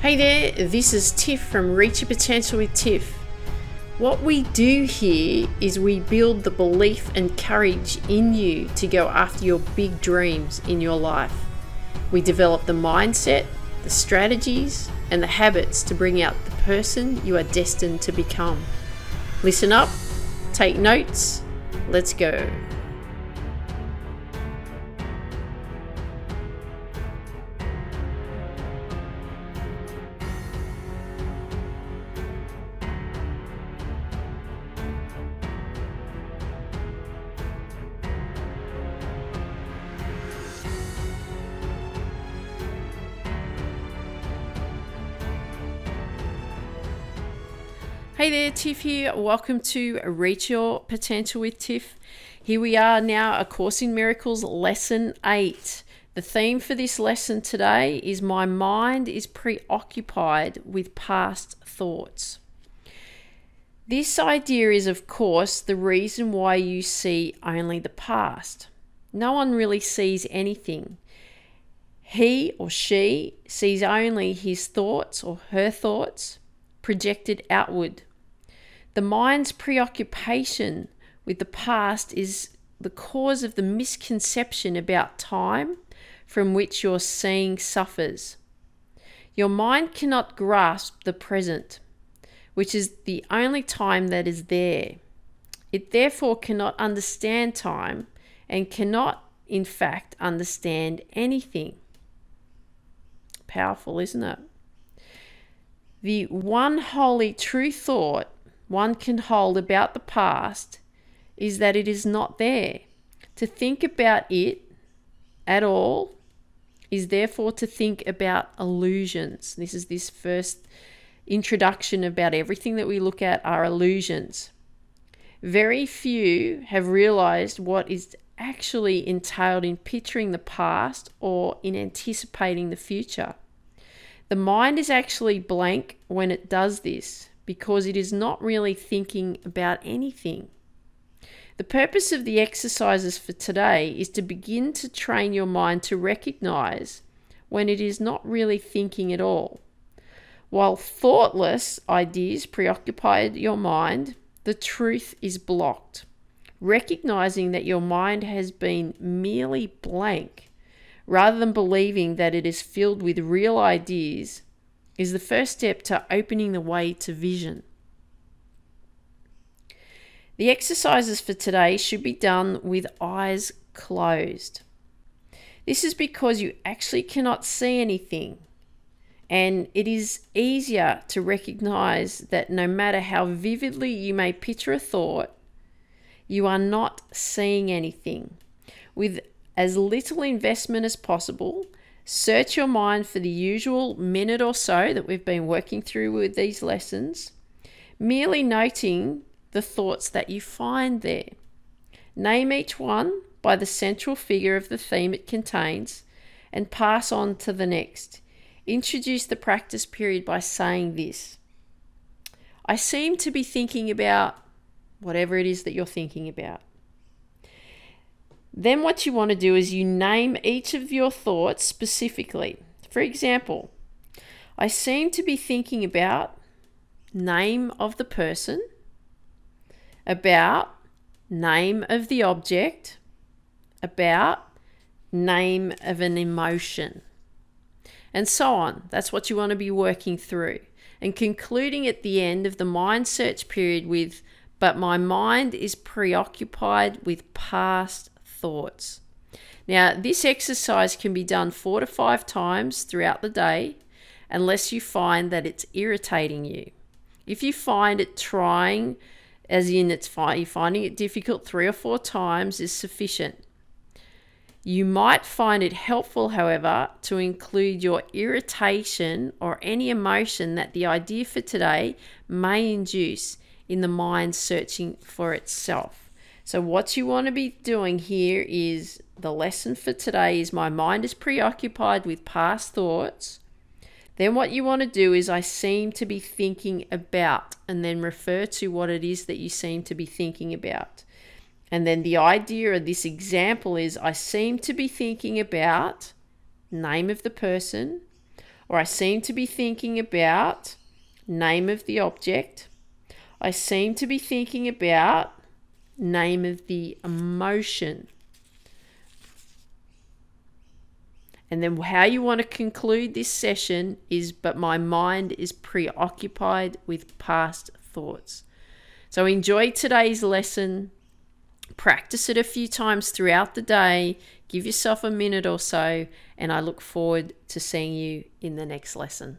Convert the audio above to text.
Hey there, this is Tiff from Reach Your Potential with Tiff. What we do here is we build the belief and courage in you to go after your big dreams in your life. We develop the mindset, the strategies, and the habits to bring out the person you are destined to become. Listen up, take notes, let's go. Hey there, Tiff here. Welcome to Reach Your Potential with Tiff. Here we are now, A Course in Miracles, Lesson 8. The theme for this lesson today is My mind is preoccupied with past thoughts. This idea is, of course, the reason why you see only the past. No one really sees anything. He or she sees only his thoughts or her thoughts projected outward. The mind's preoccupation with the past is the cause of the misconception about time from which your seeing suffers. Your mind cannot grasp the present, which is the only time that is there. It therefore cannot understand time and cannot, in fact, understand anything. Powerful, isn't it? The one holy true thought one can hold about the past is that it is not there. To think about it at all is therefore to think about illusions. This is this first introduction about everything that we look at are illusions. Very few have realized what is actually entailed in picturing the past or in anticipating the future. The mind is actually blank when it does this because it is not really thinking about anything. The purpose of the exercises for today is to begin to train your mind to recognize when it is not really thinking at all. While thoughtless ideas preoccupy your mind, the truth is blocked. Recognizing that your mind has been merely blank rather than believing that it is filled with real ideas is the first step to opening the way to vision. The exercises for today should be done with eyes closed. This is because you actually cannot see anything, and it is easier to recognize that no matter how vividly you may picture a thought, you are not seeing anything. With as little investment as possible, Search your mind for the usual minute or so that we've been working through with these lessons, merely noting the thoughts that you find there. Name each one by the central figure of the theme it contains and pass on to the next. Introduce the practice period by saying this I seem to be thinking about whatever it is that you're thinking about. Then, what you want to do is you name each of your thoughts specifically. For example, I seem to be thinking about name of the person, about name of the object, about name of an emotion, and so on. That's what you want to be working through. And concluding at the end of the mind search period with, but my mind is preoccupied with past thoughts. Now, this exercise can be done four to five times throughout the day unless you find that it's irritating you. If you find it trying, as in it's you're finding it difficult three or four times, is sufficient. You might find it helpful, however, to include your irritation or any emotion that the idea for today may induce in the mind searching for itself. So, what you want to be doing here is the lesson for today is my mind is preoccupied with past thoughts. Then, what you want to do is I seem to be thinking about, and then refer to what it is that you seem to be thinking about. And then the idea of this example is I seem to be thinking about name of the person. or I seem to be thinking about name of the object. I seem to be thinking about name of the emotion. And then how you want to conclude this session is but my mind is preoccupied with past thoughts. So enjoy today's lesson. Practice it a few times throughout the day. Give yourself a minute or so, and I look forward to seeing you in the next lesson.